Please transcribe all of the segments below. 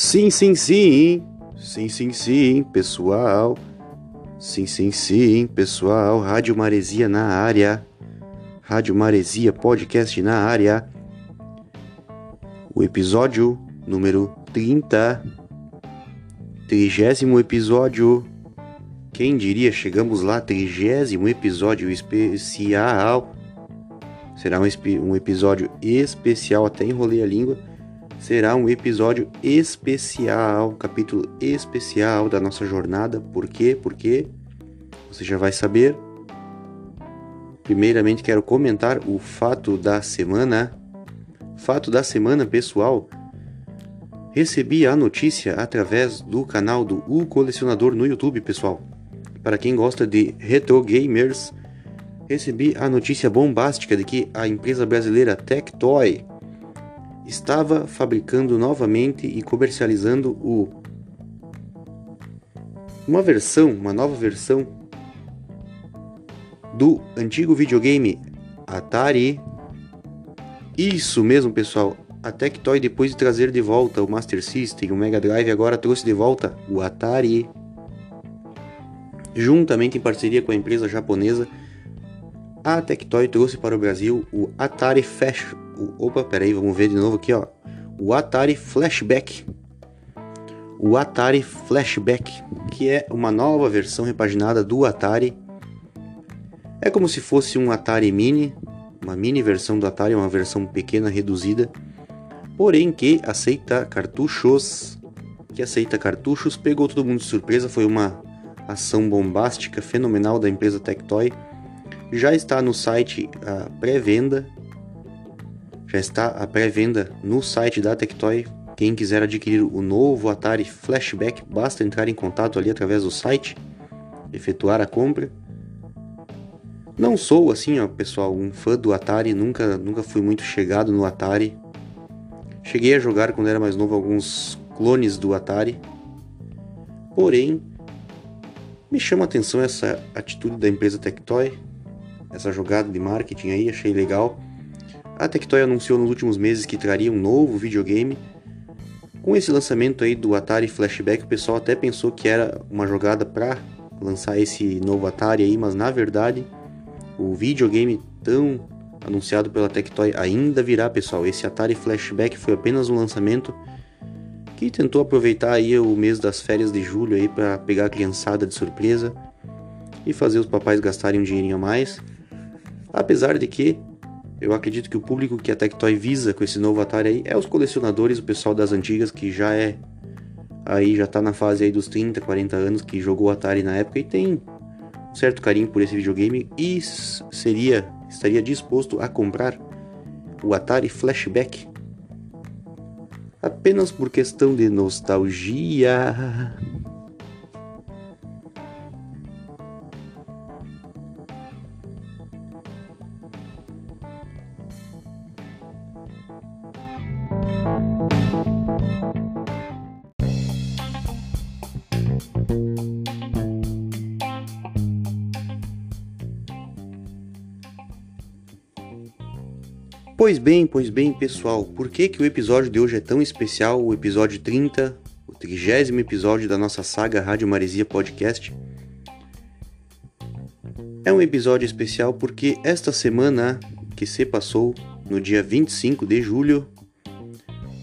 Sim, sim, sim. Sim, sim, sim, pessoal. Sim, sim, sim, pessoal. Rádio Maresia na área. Rádio Maresia Podcast na área. O episódio número 30. Trigésimo episódio. Quem diria, chegamos lá, trigésimo episódio especial. Será um, um episódio especial, até enrolei a língua será um episódio especial, capítulo especial da nossa jornada. Por quê? Porque você já vai saber. Primeiramente, quero comentar o fato da semana. Fato da semana, pessoal. Recebi a notícia através do canal do O Colecionador no YouTube, pessoal. Para quem gosta de retro gamers, recebi a notícia bombástica de que a empresa brasileira Tectoy estava fabricando novamente e comercializando o uma versão, uma nova versão do antigo videogame Atari. Isso mesmo, pessoal. A Tectoy depois de trazer de volta o Master System, o Mega Drive, agora trouxe de volta o Atari. Juntamente em parceria com a empresa japonesa, a Tectoy trouxe para o Brasil o Atari Flash o, opa, peraí, vamos ver de novo aqui, ó. O Atari Flashback. O Atari Flashback, que é uma nova versão repaginada do Atari. É como se fosse um Atari Mini, uma mini versão do Atari, uma versão pequena, reduzida, porém que aceita cartuchos, que aceita cartuchos, pegou todo mundo de surpresa, foi uma ação bombástica, fenomenal da empresa Tectoy. Já está no site a pré-venda já está a pré-venda no site da Tectoy. Quem quiser adquirir o novo Atari Flashback, basta entrar em contato ali através do site, efetuar a compra. Não sou assim, ó, pessoal, um fã do Atari, nunca, nunca fui muito chegado no Atari. Cheguei a jogar quando era mais novo alguns clones do Atari. Porém, me chama a atenção essa atitude da empresa Tectoy, essa jogada de marketing aí, achei legal. A Tectoy anunciou nos últimos meses que traria um novo videogame. Com esse lançamento aí do Atari Flashback, o pessoal até pensou que era uma jogada para lançar esse novo Atari aí, mas na verdade o videogame tão anunciado pela Tectoy ainda virá, pessoal. Esse Atari Flashback foi apenas um lançamento que tentou aproveitar aí o mês das férias de julho aí para pegar a criançada de surpresa e fazer os papais gastarem um dinheirinho a mais. Apesar de que eu acredito que o público que a Tectoy visa com esse novo Atari aí é os colecionadores, o pessoal das antigas que já é aí já tá na fase aí dos 30, 40 anos que jogou Atari na época e tem um certo carinho por esse videogame e seria estaria disposto a comprar o Atari Flashback apenas por questão de nostalgia. Pois bem, pois bem, pessoal, por que, que o episódio de hoje é tão especial, o episódio 30, o trigésimo episódio da nossa saga Rádio Maresia Podcast? É um episódio especial porque esta semana que se passou, no dia 25 de julho,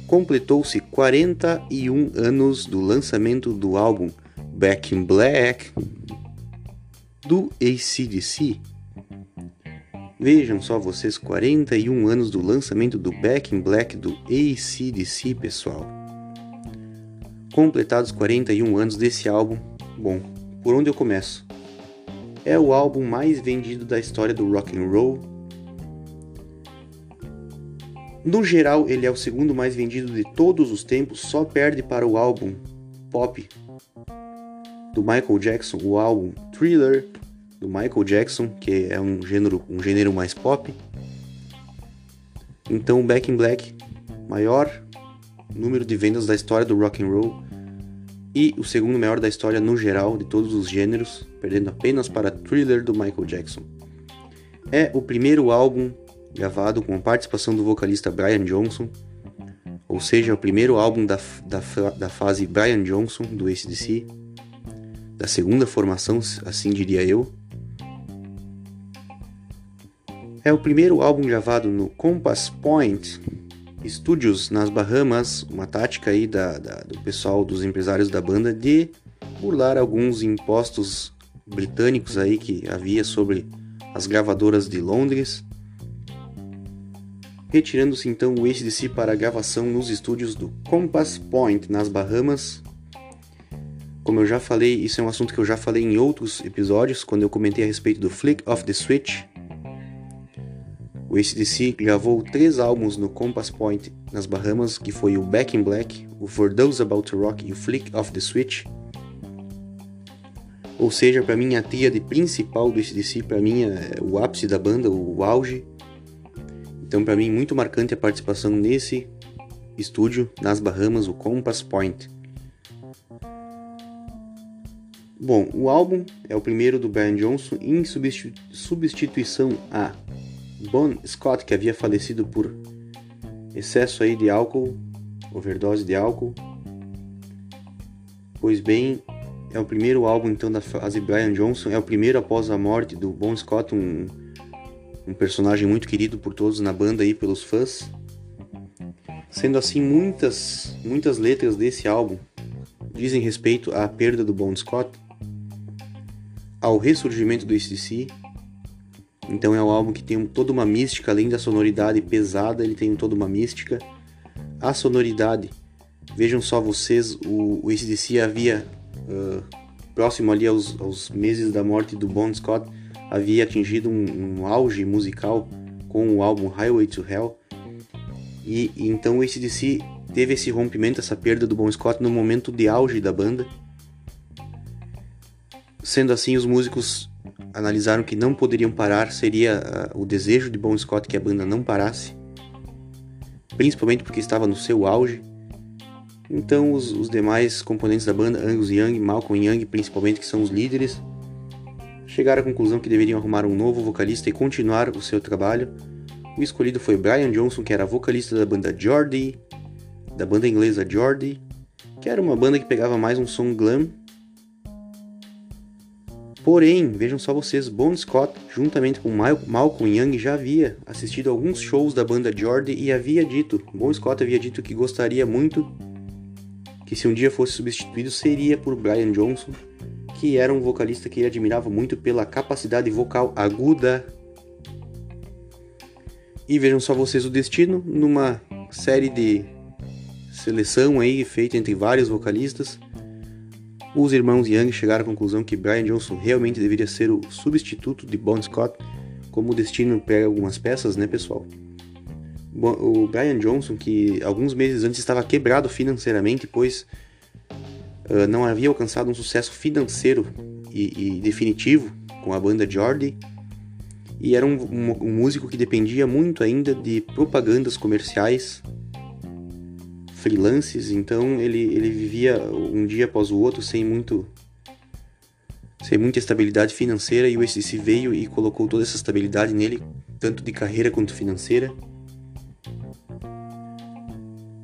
completou-se 41 anos do lançamento do álbum Back in Black do ACDC. Vejam só vocês, 41 anos do lançamento do Back in Black do ACDC, pessoal. Completados 41 anos desse álbum, bom, por onde eu começo? É o álbum mais vendido da história do rock and roll. No geral, ele é o segundo mais vendido de todos os tempos, só perde para o álbum pop do Michael Jackson, o álbum Thriller do Michael Jackson, que é um gênero, um gênero mais pop. Então, Back in Black, maior número de vendas da história do rock and roll e o segundo maior da história no geral de todos os gêneros, perdendo apenas para Thriller do Michael Jackson. É o primeiro álbum gravado com a participação do vocalista Brian Johnson, ou seja, o primeiro álbum da, da, da fase Brian Johnson do ACDC, da segunda formação, assim diria eu. É o primeiro álbum gravado no Compass Point Studios nas Bahamas, uma tática aí da, da, do pessoal, dos empresários da banda de burlar alguns impostos britânicos aí que havia sobre as gravadoras de Londres retirando-se então o ACDC para a gravação nos estúdios do Compass Point, nas Bahamas. Como eu já falei, isso é um assunto que eu já falei em outros episódios, quando eu comentei a respeito do Flick of the Switch. O ACDC gravou três álbuns no Compass Point, nas Bahamas, que foi o Back in Black, o For Those About to Rock e o Flick of the Switch. Ou seja, para mim a tríade principal do ACDC, para mim é o ápice da banda, o auge, então, para mim, muito marcante a participação nesse estúdio nas Bahamas, o Compass Point. Bom, o álbum é o primeiro do Brian Johnson em substituição a Bon Scott, que havia falecido por excesso aí de álcool, overdose de álcool. Pois bem, é o primeiro álbum então da fase Brian Johnson, é o primeiro após a morte do Bon Scott, um um personagem muito querido por todos na banda e pelos fãs. Sendo assim, muitas, muitas letras desse álbum dizem respeito à perda do Bon Scott, ao ressurgimento do ACDC. Então é um álbum que tem toda uma mística, além da sonoridade pesada, ele tem toda uma mística. A sonoridade, vejam só vocês, o, o ACDC havia, uh, próximo ali aos, aos meses da morte do Bon Scott, havia atingido um, um auge musical com o álbum Highway to Hell. E, então o ACDC teve esse rompimento, essa perda do Bon Scott no momento de auge da banda. Sendo assim, os músicos analisaram que não poderiam parar, seria uh, o desejo de Bon Scott que a banda não parasse, principalmente porque estava no seu auge. Então, os, os demais componentes da banda, Angus Young, Malcolm Young, principalmente, que são os líderes, chegaram à conclusão que deveriam arrumar um novo vocalista e continuar o seu trabalho. O escolhido foi Brian Johnson, que era vocalista da banda Geordie, da banda inglesa Geordie, que era uma banda que pegava mais um som glam. Porém, vejam só vocês, Bon Scott, juntamente com Malcolm Young, já havia assistido alguns shows da banda Geordie e havia dito, Bon Scott havia dito que gostaria muito que se um dia fosse substituído seria por Brian Johnson, que era um vocalista que ele admirava muito pela capacidade vocal aguda. E vejam só vocês o destino numa série de seleção aí feita entre vários vocalistas. Os irmãos Young chegaram à conclusão que Brian Johnson realmente deveria ser o substituto de Bon Scott, como o destino pega algumas peças, né, pessoal? O Brian Johnson, que alguns meses antes estava quebrado financeiramente, pois uh, não havia alcançado um sucesso financeiro e, e, definitivo com a banda Jordi e era um, um, um, músico que dependia muito ainda de propagandas comerciais freelances, então ele, ele vivia um dia após o outro sem muito sem muita estabilidade financeira e o SDC veio e colocou toda essa estabilidade nele, tanto de carreira quanto financeira.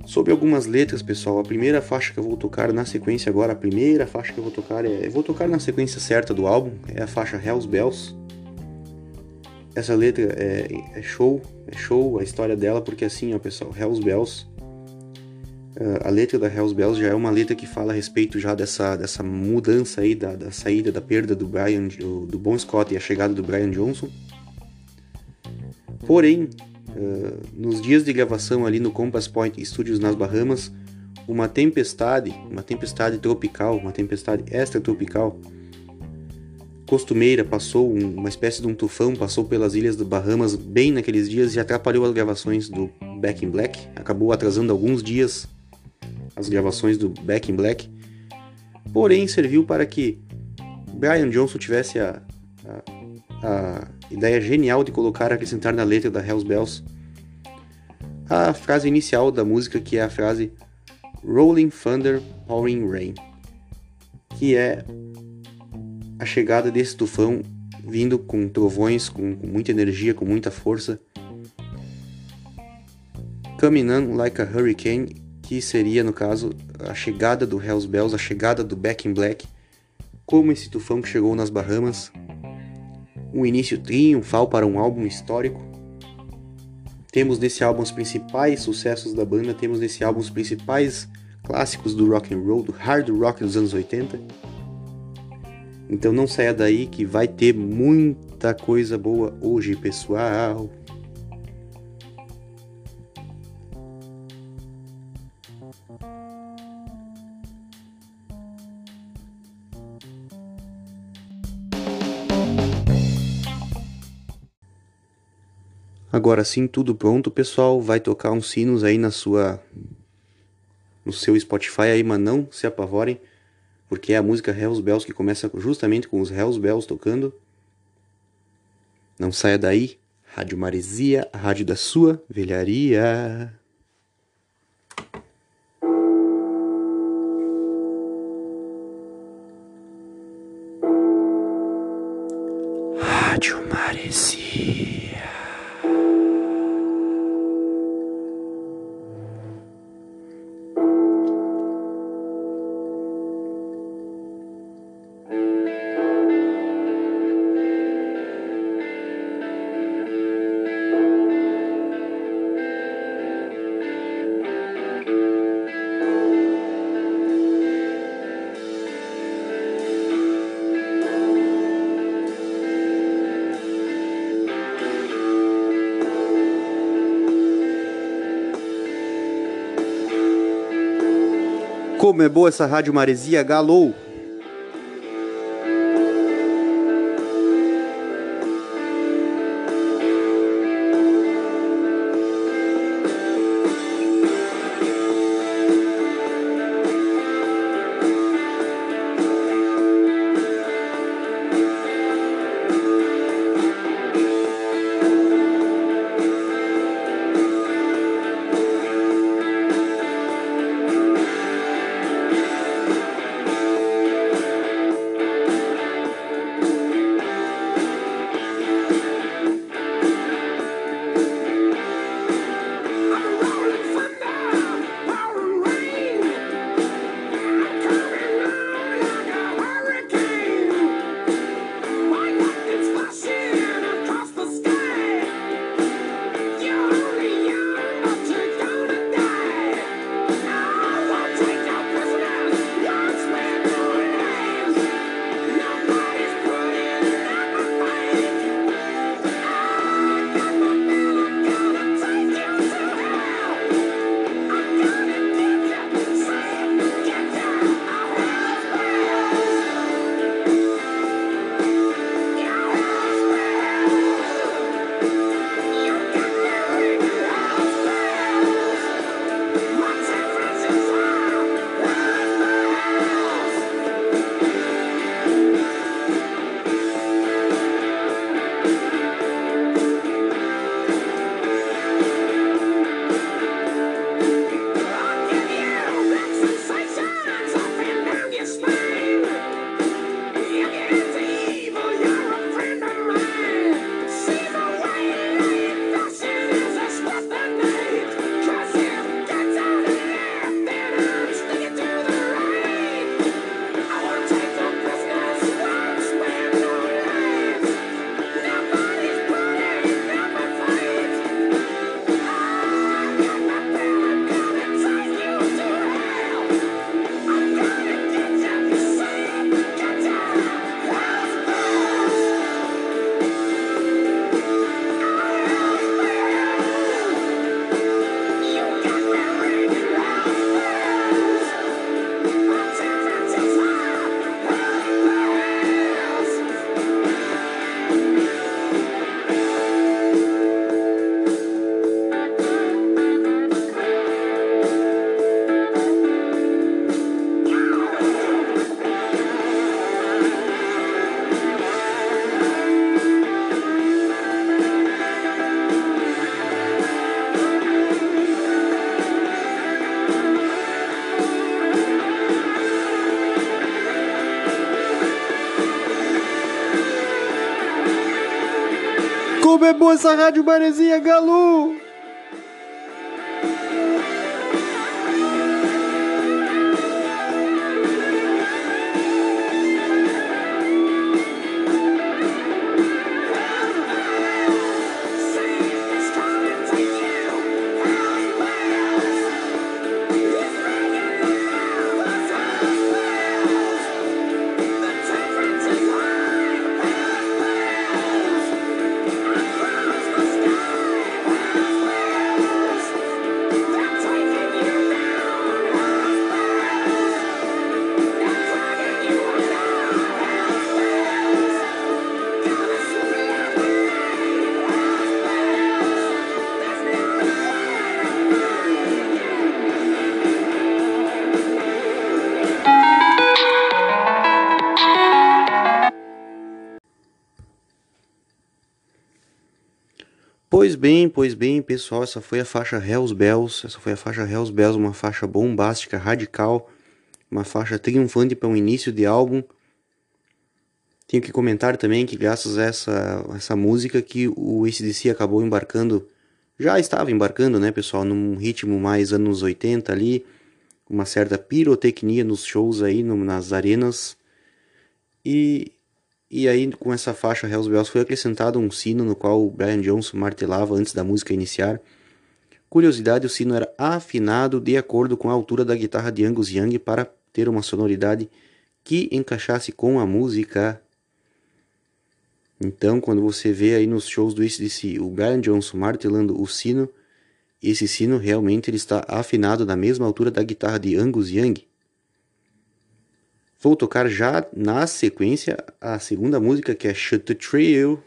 Sobre algumas letras, pessoal, a primeira faixa que eu vou tocar na sequência agora, a primeira faixa que eu vou tocar é. Eu vou tocar na sequência certa do álbum, é a faixa Hells Bells. Essa letra é, é show, é show a história dela, porque assim, ó, pessoal, Hells Bells. Uh, a letra da Hells Bells já é uma letra que fala a respeito já dessa, dessa mudança aí, da, da saída, da perda do Brian, do, do Bon Scott e a chegada do Brian Johnson. Porém, Uh, nos dias de gravação ali no Compass Point Studios nas Bahamas, uma tempestade, uma tempestade tropical, uma tempestade extratropical costumeira passou, um, uma espécie de um tufão passou pelas ilhas das Bahamas bem naqueles dias e atrapalhou as gravações do Back in Black, acabou atrasando alguns dias as gravações do Back in Black, porém serviu para que Brian Johnson tivesse a, a, a ideia genial de colocar, acrescentar na letra da Hells Bells a frase inicial da música, que é a frase Rolling Thunder Pouring Rain, que é a chegada desse tufão vindo com trovões, com, com muita energia, com muita força, Coming on like a hurricane, que seria, no caso, a chegada do Hells Bells, a chegada do Back in Black, como esse tufão que chegou nas Bahamas, um início triunfal para um álbum histórico. Temos nesse álbum os principais sucessos da banda, temos nesse álbum os principais clássicos do rock and roll, do hard rock dos anos 80. Então não saia daí que vai ter muita coisa boa hoje, pessoal. Agora sim, tudo pronto, pessoal. Vai tocar uns sinos aí na sua no seu Spotify aí, mas não se apavorem, porque é a música Hells Bells que começa justamente com os Hells Bells tocando. Não saia daí. Rádio Maresia, a rádio da sua velharia. Rádio Maresia. Como é boa essa rádio Maresia, galou! Essa rádio Maresia, Galo! Bem, pois bem, pessoal, essa foi a faixa Hells Bells, essa foi a faixa Hells Bells, uma faixa bombástica, radical, uma faixa triunfante para um início de álbum. Tenho que comentar também que graças a essa, essa música que o ACDC acabou embarcando, já estava embarcando, né, pessoal, num ritmo mais anos 80 ali, uma certa pirotecnia nos shows aí, no, nas arenas. E, e aí com essa faixa Hells Bells foi acrescentado um sino no qual o Brian Johnson martelava antes da música iniciar. Curiosidade, o sino era afinado de acordo com a altura da guitarra de Angus Young para ter uma sonoridade que encaixasse com a música. Então, quando você vê aí nos shows do ACDC o Brian Johnson martelando o sino, esse sino realmente ele está afinado na mesma altura da guitarra de Angus Young. Vou tocar já na sequência a segunda música que é Shut the Trail.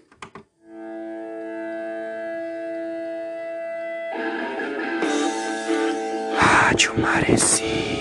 Rádio Maresia.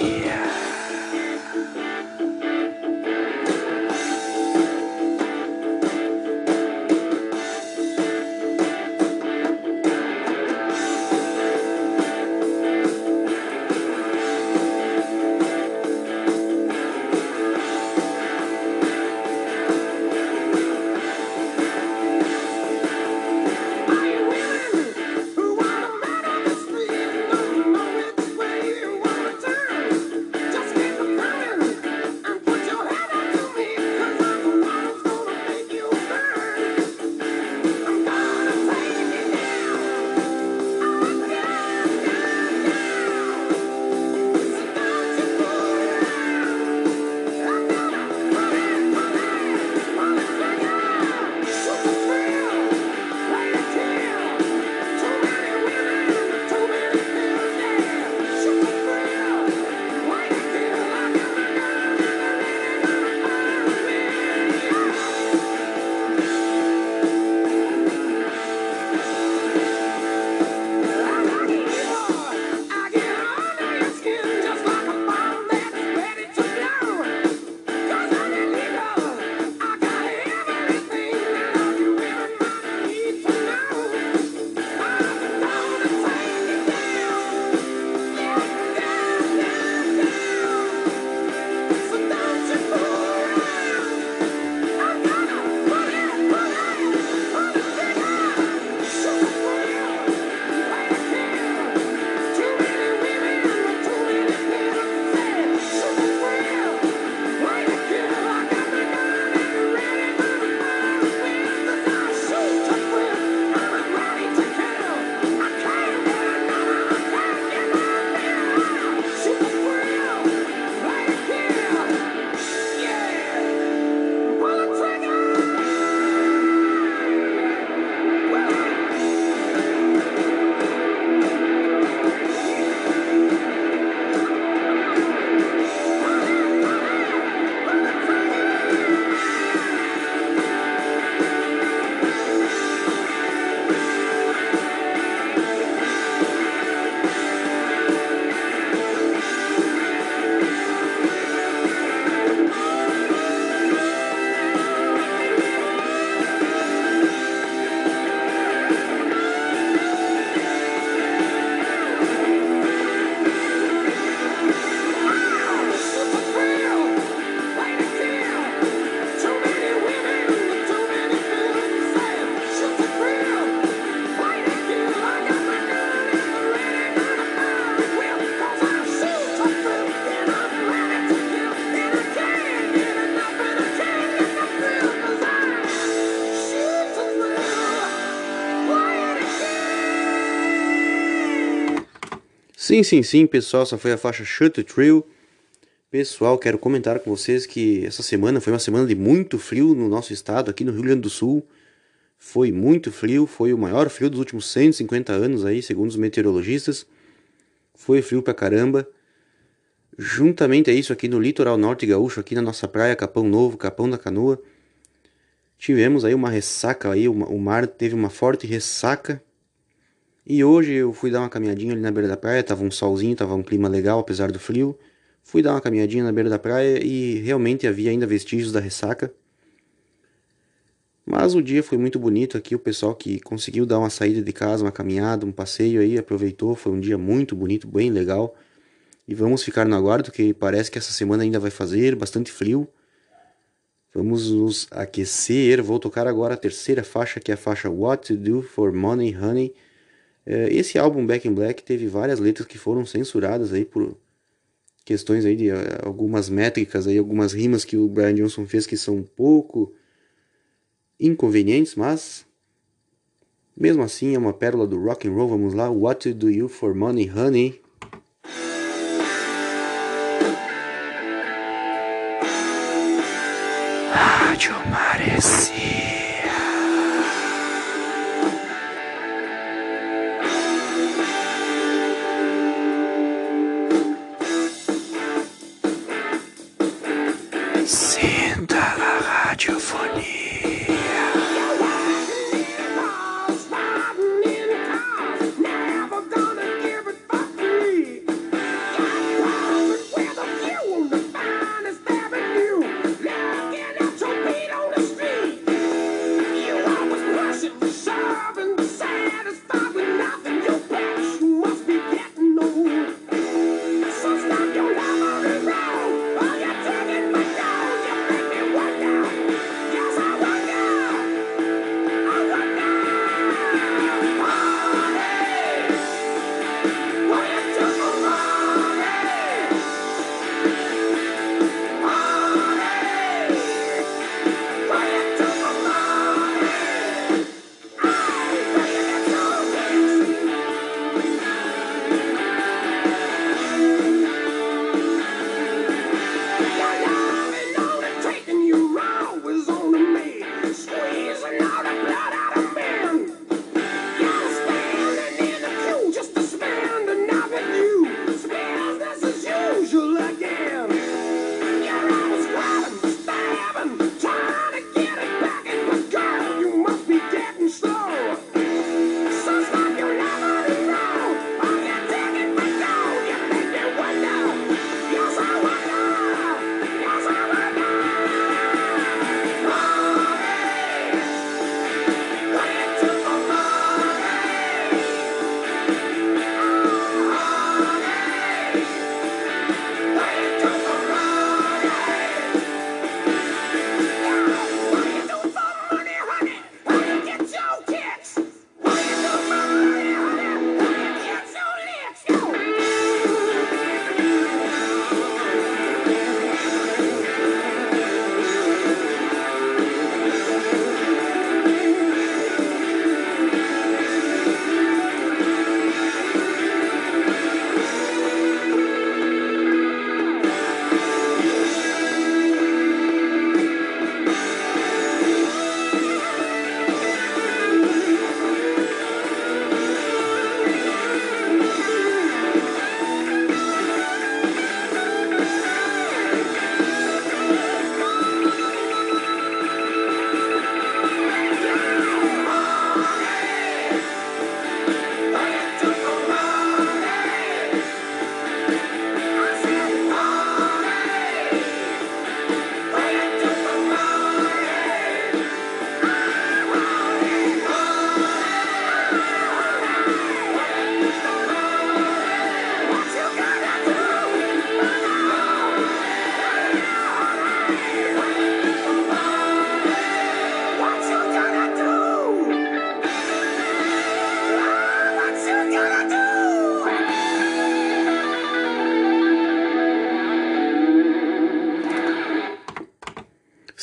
Sim, sim, sim, pessoal, essa foi a faixa Shut the Trail. Pessoal, quero comentar com vocês que essa semana foi uma semana de muito frio no nosso estado, aqui no Rio Grande do Sul. Foi muito frio, foi o maior frio dos últimos 150 anos aí, segundo os meteorologistas. Foi frio pra caramba. Juntamente a isso aqui no litoral norte gaúcho, aqui na nossa praia Capão Novo, Capão da Canoa, tivemos aí uma ressaca aí, o mar teve uma forte ressaca e hoje eu fui dar uma caminhadinha ali na beira da praia, tava um solzinho, tava um clima legal apesar do frio. Fui dar uma caminhadinha na beira da praia e realmente havia ainda vestígios da ressaca. Mas o dia foi muito bonito aqui, o pessoal que conseguiu dar uma saída de casa, uma caminhada, um passeio aí, aproveitou, foi um dia muito bonito, bem legal. E vamos ficar no aguardo, que parece que essa semana ainda vai fazer bastante frio. Vamos nos aquecer. Vou tocar agora a terceira faixa, que é a faixa What to Do for Money Honey. É, esse álbum Back in Black teve várias letras que foram censuradas aí por questões aí de eh, algumas métricas aí, algumas rimas que o Brian Johnson fez que são um pouco inconvenientes, mas mesmo assim é uma pérola do rock and roll. Vamos lá, What to Do You for Money Honey? Rádio Maresia.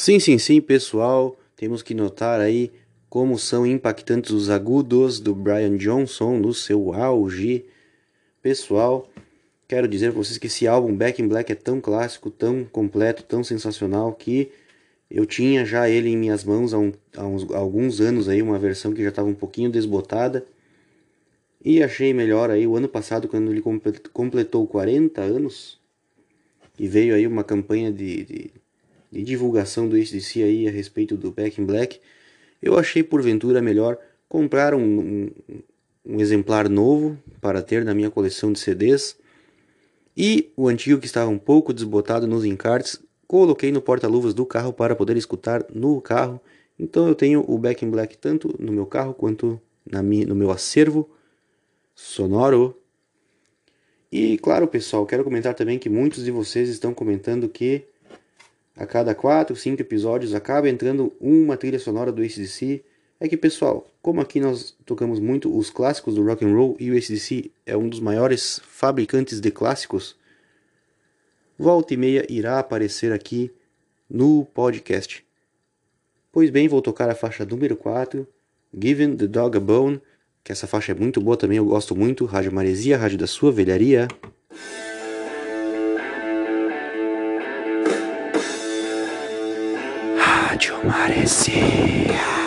Sim, sim, sim, pessoal, temos que notar aí como são impactantes os agudos do Brian Johnson no seu auge. Pessoal, quero dizer para vocês que esse álbum Back in Black é tão clássico, tão completo, tão sensacional que eu tinha já ele em minhas mãos há, um, há, uns, há alguns anos aí, uma versão que já estava um pouquinho desbotada. E achei melhor aí o ano passado, quando ele completou 40 anos, e veio aí uma campanha de, de de divulgação do ACDC aí a respeito do Back in Black, eu achei porventura melhor comprar um, um, um exemplar novo para ter na minha coleção de CDs e o antigo que estava um pouco desbotado nos encartes coloquei no porta-luvas do carro para poder escutar no carro Então eu tenho o Back in Black tanto no meu carro quanto na minha, no meu acervo sonoro. E claro, pessoal, quero comentar também que muitos de vocês estão comentando que a cada 4, 5 episódios acaba entrando uma trilha sonora do ACDC. É que, pessoal, como aqui nós tocamos muito os clássicos do rock and roll e o ACDC é um dos maiores fabricantes de clássicos, volta e meia irá aparecer aqui no podcast. Pois bem, vou tocar a faixa número 4, Giving the Dog a Bone, que essa faixa é muito boa também, eu gosto muito, Rádio Maresia, Rádio da Sua Velharia. Rádio Maresia.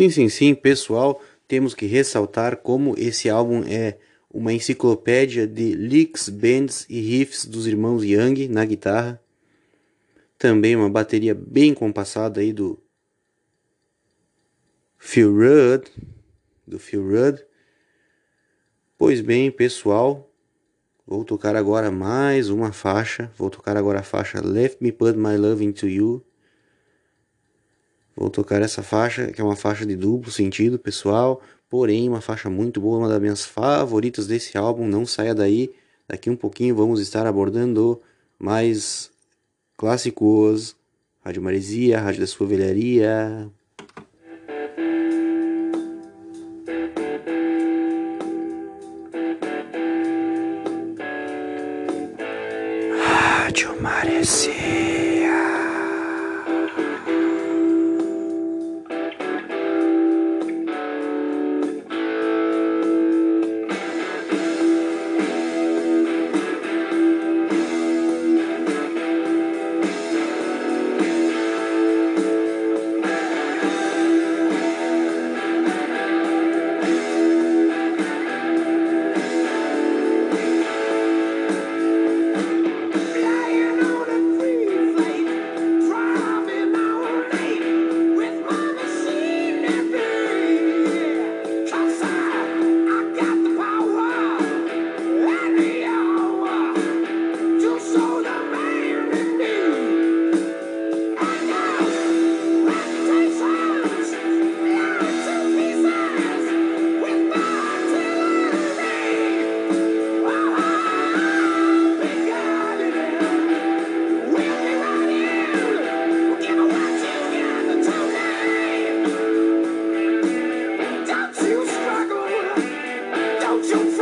Sim, sim, sim, pessoal, temos que ressaltar como esse álbum é uma enciclopédia de licks, bends e riffs dos irmãos Young na guitarra. Também uma bateria bem compassada aí do Phil Rudd, do Phil Rudd. Pois bem, pessoal, vou tocar agora mais uma faixa. Vou tocar agora a faixa Let Me Put My Love Into You Vou tocar essa faixa, que é uma faixa de duplo sentido, pessoal. Porém, uma faixa muito boa, uma das minhas favoritas desse álbum. Não saia daí. Daqui um pouquinho vamos estar abordando mais clássicos. Rádio Maresia, Rádio da Sua Velharia, Don't you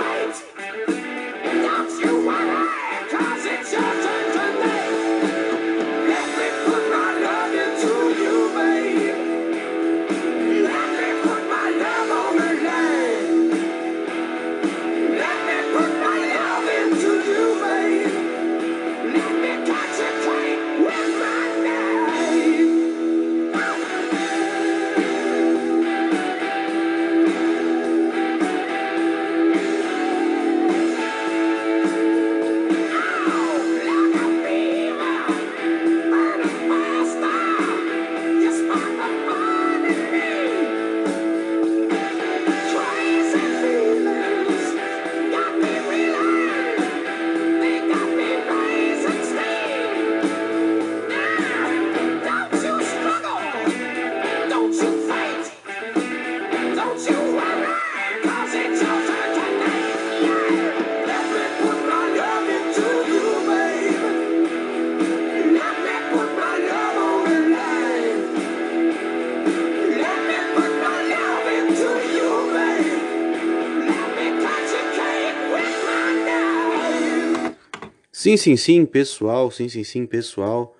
Sim, sim, sim, pessoal, sim, sim, sim, pessoal.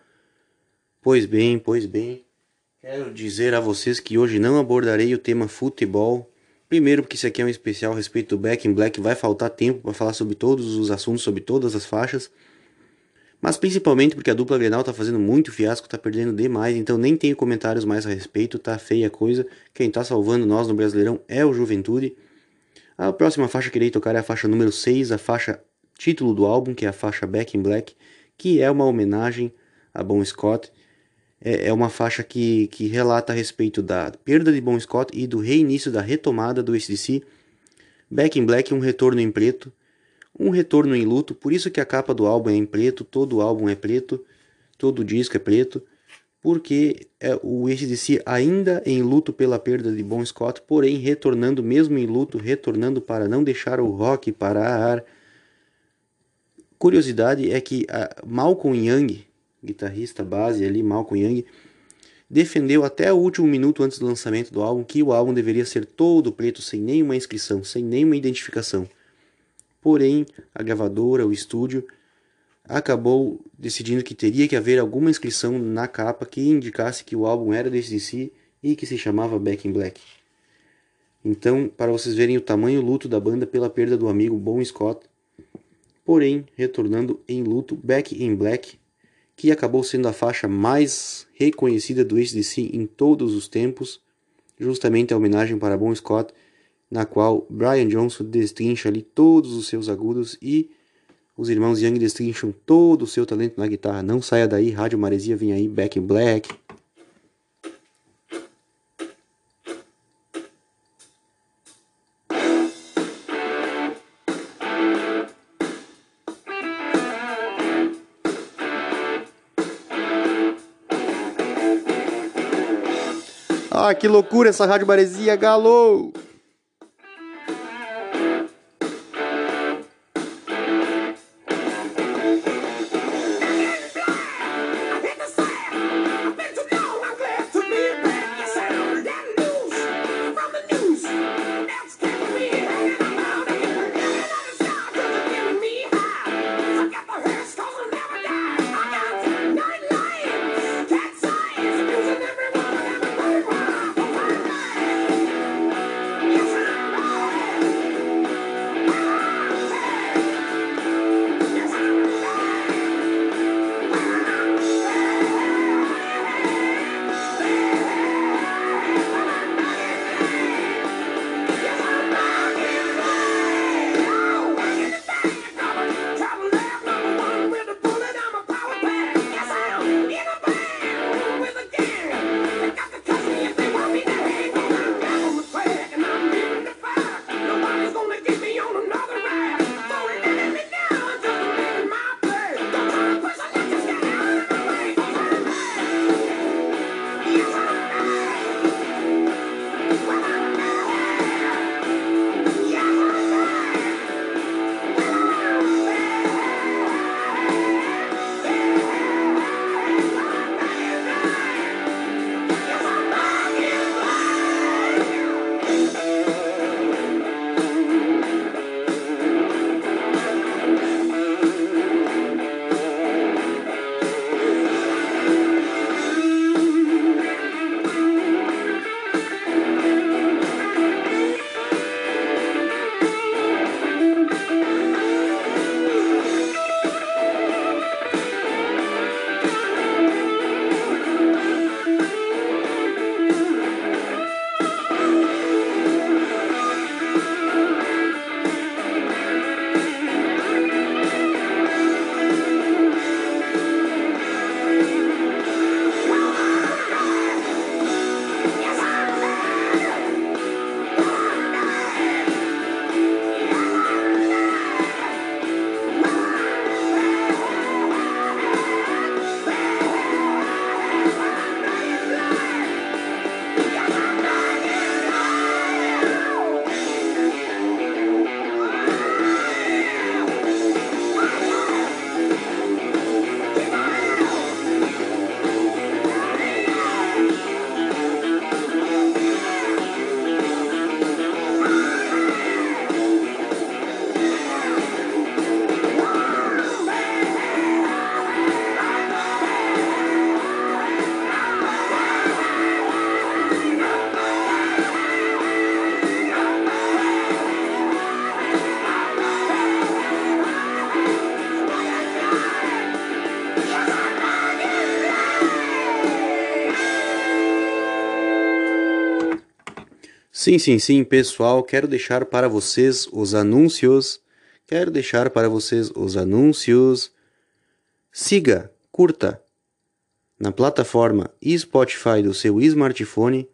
Pois bem, pois bem. Quero dizer a vocês que hoje não abordarei o tema futebol. Primeiro, porque isso aqui é um especial a respeito do Back in Black, vai faltar tempo para falar sobre todos os assuntos, sobre todas as faixas. Mas principalmente porque a dupla Grenal tá fazendo muito fiasco, tá perdendo demais, então nem tenho comentários mais a respeito, tá feia a coisa. Quem tá salvando nós no Brasileirão é o Juventude. A próxima faixa que irei tocar é a faixa número 6, a faixa título do álbum, que é a faixa Back in Black, que é uma homenagem a Bon Scott. É, é uma faixa que, que relata a respeito da perda de Bon Scott e do reinício da retomada do ACDC. Back in Black, um retorno em preto, um retorno em luto, por isso que a capa do álbum é em preto, todo o álbum é preto, todo o disco é preto, porque é, o ACDC ainda em luto pela perda de Bon Scott, porém retornando mesmo em luto, retornando para não deixar o rock parar. Curiosidade é que a Malcolm Young, guitarrista base ali, Malcolm Young, defendeu até o último minuto antes do lançamento do álbum que o álbum deveria ser todo preto, sem nenhuma inscrição, sem nenhuma identificação. Porém, a gravadora, o estúdio, acabou decidindo que teria que haver alguma inscrição na capa que indicasse que o álbum era desse DC e que se chamava Back in Black. Então, para vocês verem o tamanho luto da banda pela perda do amigo Bon Scott, porém retornando em luto Back in Black, que acabou sendo a faixa mais reconhecida do ACDC em todos os tempos, justamente a homenagem para Bon Scott, na qual Brian Johnson destrincha ali todos os seus agudos e os irmãos Young destrincham todo o seu talento na guitarra. Não saia daí, Rádio Maresia vem aí, Back in Black. Ah, que loucura essa Rádio Maresia, galo! Sim, sim, sim, pessoal, quero deixar para vocês os anúncios. Quero deixar para vocês os anúncios. Siga, curta na plataforma Spotify do seu smartphone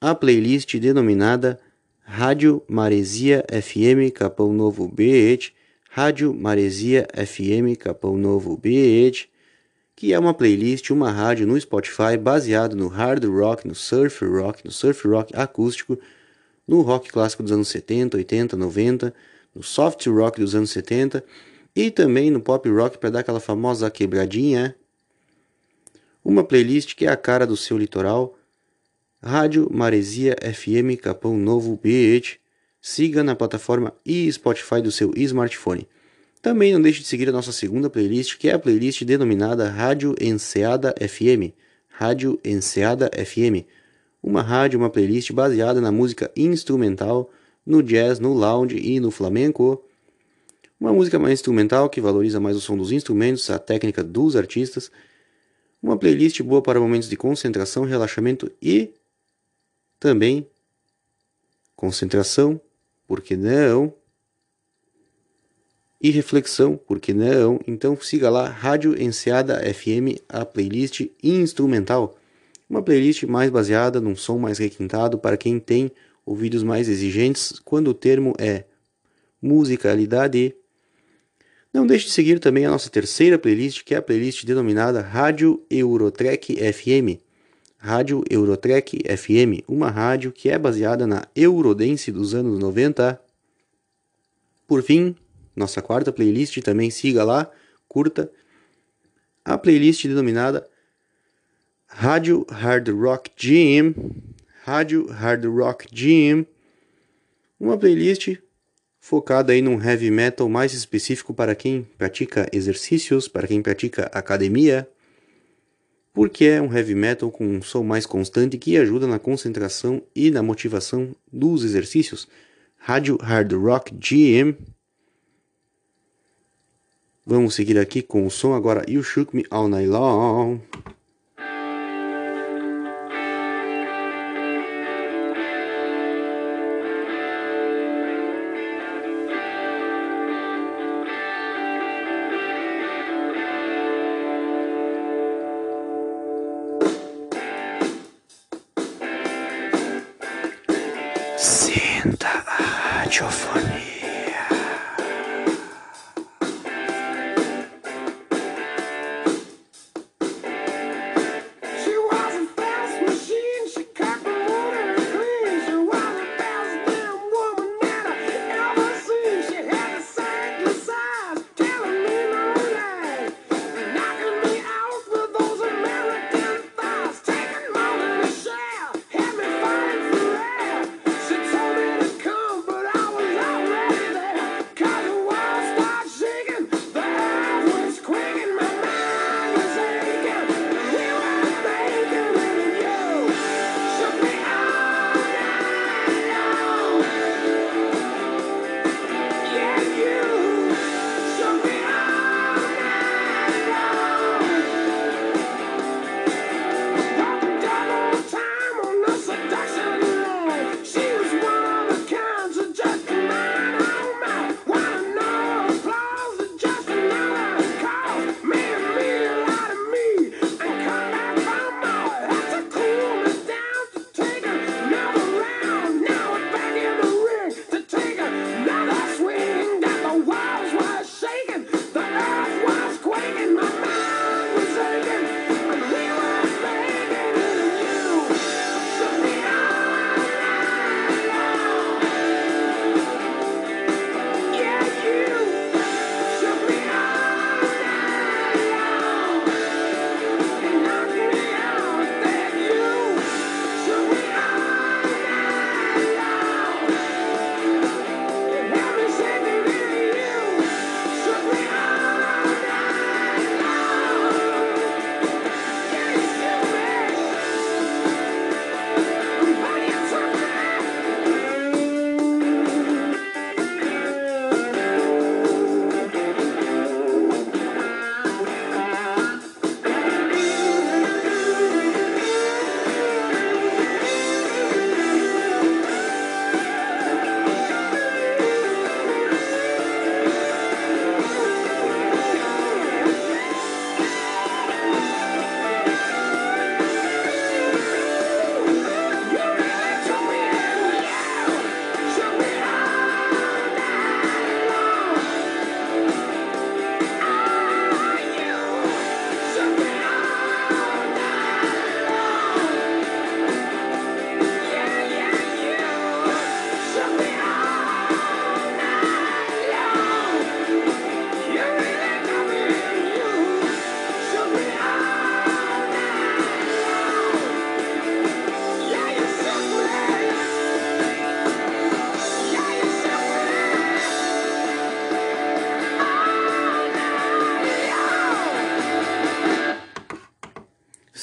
a playlist denominada Rádio Maresia FM Capão Novo BH, Rádio Maresia FM Capão Novo BH, que é uma playlist, uma rádio no Spotify baseado no hard rock, no surf rock, no surf rock acústico, no rock clássico dos anos 70, 80, 90, no soft rock dos anos 70 e também no pop rock para dar aquela famosa quebradinha. Uma playlist que é a cara do seu litoral. Rádio Maresia FM Capão Novo BH. Siga na plataforma e Spotify do seu smartphone. Também não deixe de seguir a nossa segunda playlist, que é a playlist denominada Rádio Enseada FM. Rádio Enseada FM. Uma rádio, uma playlist baseada na música instrumental, no jazz, no lounge e no flamenco. Uma música mais instrumental que valoriza mais o som dos instrumentos, a técnica dos artistas. Uma playlist boa para momentos de concentração, relaxamento e também concentração, por que não? E reflexão, por que não? Então siga lá Rádio Enseada FM, a playlist instrumental. Uma playlist mais baseada num som mais requintado para quem tem ouvidos mais exigentes, quando o termo é musicalidade. Não deixe de seguir também a nossa terceira playlist, que é a playlist denominada Rádio Eurotrek FM. Rádio Eurotrek FM, uma rádio que é baseada na Eurodance dos anos 90. Por fim, nossa quarta playlist também siga lá, curta a playlist denominada Rádio Hard Rock Gym, Rádio Hard Rock Gym, uma playlist focada aí num heavy metal mais específico para quem pratica exercícios, para quem pratica academia, porque é um heavy metal com um som mais constante que ajuda na concentração e na motivação dos exercícios. Rádio Hard Rock GM. Vamos seguir aqui com o som agora You Shook Me All Night Long.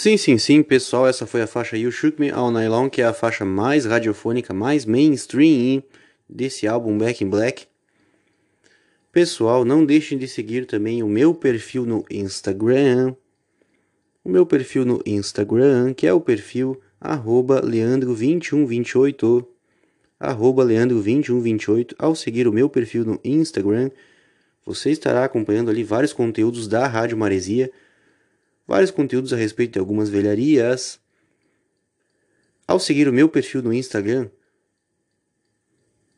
Sim, sim, sim, pessoal, essa foi a faixa You Shook Me All Night Long, que é a faixa mais radiofônica, mais mainstream desse álbum Back in Black. Pessoal, não deixem de seguir também o meu perfil no Instagram. O meu perfil no Instagram, que é o perfil arroba leandro2128 arroba leandro2128 ao seguir o meu perfil no Instagram você estará acompanhando ali vários conteúdos da Rádio Maresia vários conteúdos a respeito de algumas velharias. Ao seguir o meu perfil no Instagram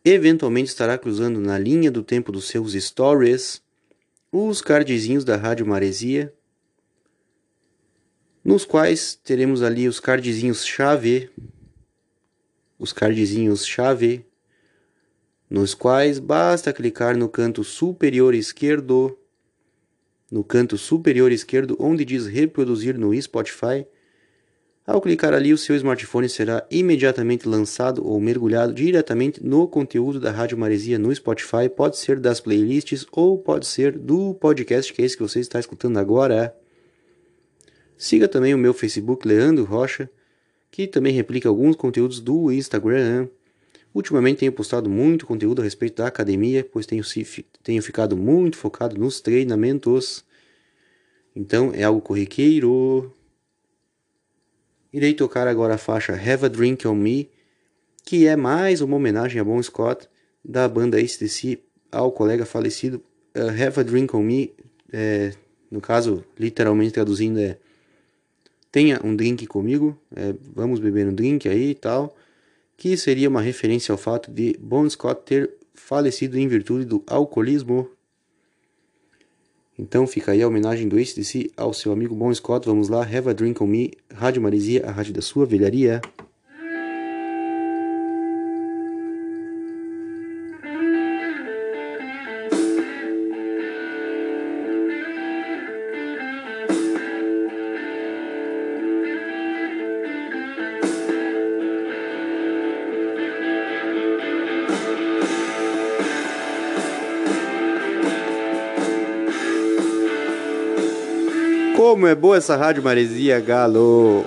eventualmente estará cruzando na linha do tempo dos seus stories os cardzinhos da Rádio Maresia nos quais teremos ali os cardzinhos chave, os cardzinhos chave, nos quais basta clicar no canto superior esquerdo, no canto superior esquerdo onde diz reproduzir no Spotify. Ao clicar ali, o seu smartphone será imediatamente lançado ou mergulhado diretamente no conteúdo da Rádio Maresia no Spotify. Pode ser das playlists ou pode ser do podcast que é esse que você está escutando agora. Siga também o meu Facebook, Leandro Rocha, que também replica alguns conteúdos do Instagram. Ultimamente tenho postado muito conteúdo a respeito da academia, pois tenho, tenho ficado muito focado nos treinamentos. Então é algo corriqueiro. Irei tocar agora a faixa Have a Drink on Me, que é mais uma homenagem a Bon Scott da banda ACDC ao colega falecido. Uh, Have a Drink on Me, é, no caso, literalmente traduzindo, é tenha um drink comigo, é, vamos beber um drink aí e tal, que seria uma referência ao fato de Bon Scott ter falecido em virtude do alcoolismo. Então fica aí a homenagem do ACDC ao seu amigo Bon Scott. Vamos lá, Have a Drink on Me, Rádio Maresia, a rádio da sua velharia. Como é boa essa rádio Maresia, galo!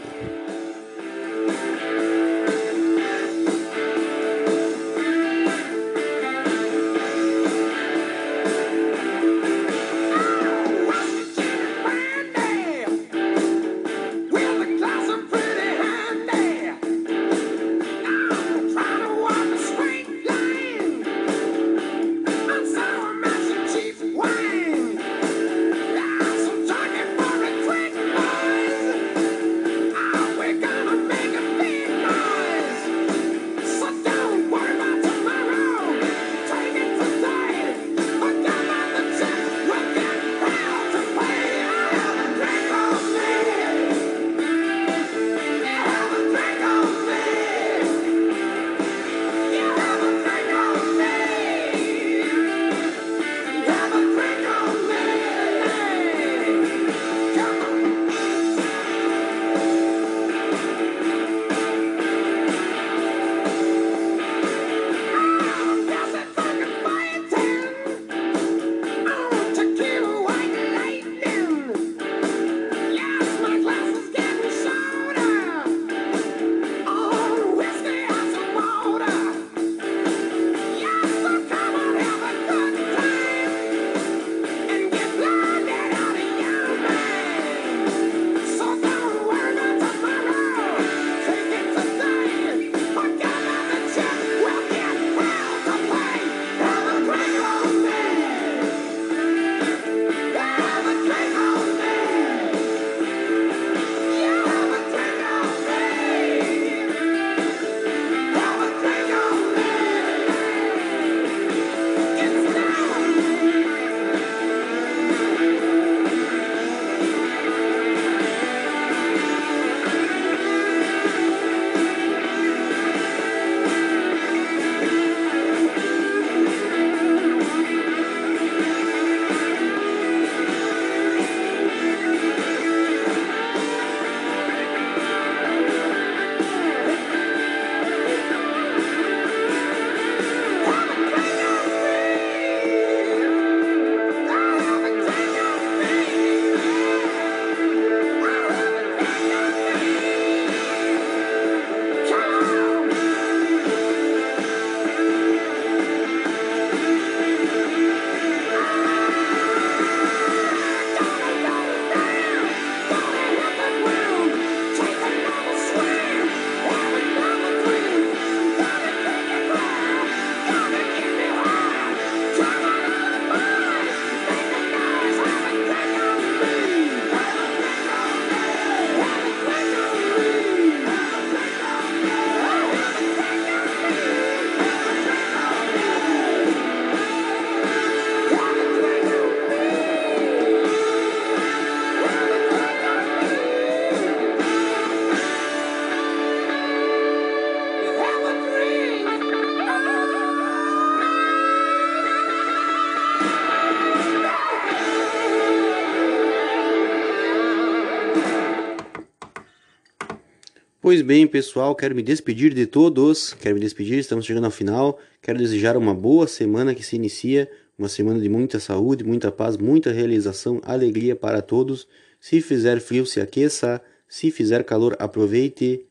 Pois bem, pessoal, quero me despedir de todos. Quero me despedir, estamos chegando ao final. Quero desejar uma boa semana que se inicia, uma semana de muita saúde, muita paz, muita realização, alegria para todos. Se fizer frio, se aqueça. Se fizer calor, aproveite.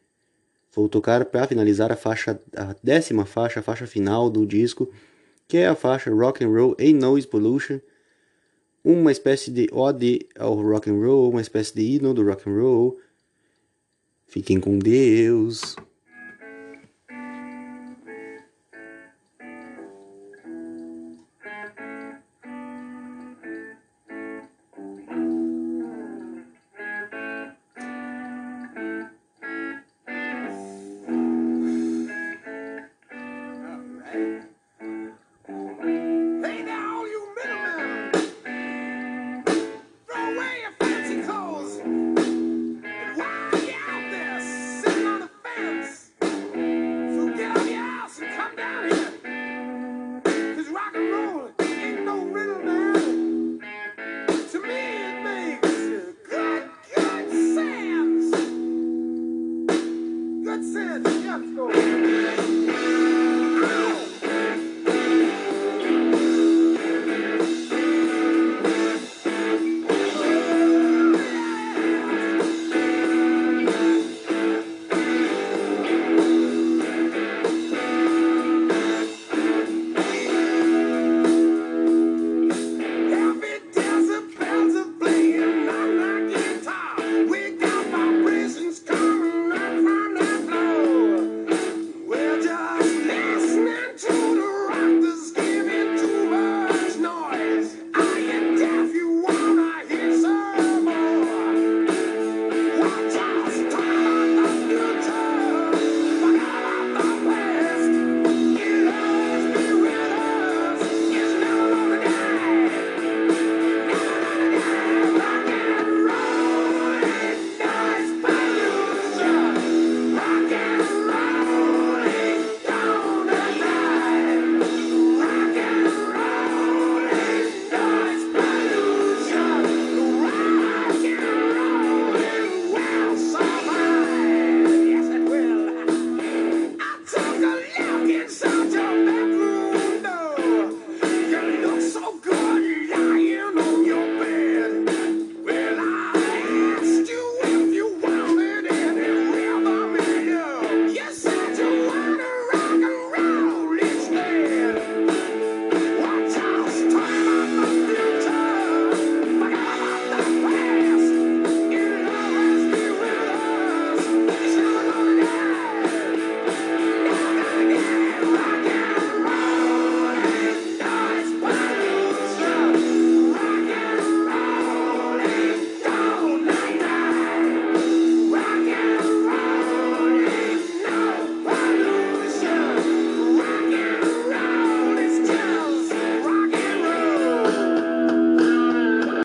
Vou tocar para finalizar a faixa, a décima faixa, a faixa final do disco, que é a faixa Rock and Roll e Noise Pollution, uma espécie de ode ao rock and roll, uma espécie de hino do rock and roll. Fiquem com Deus.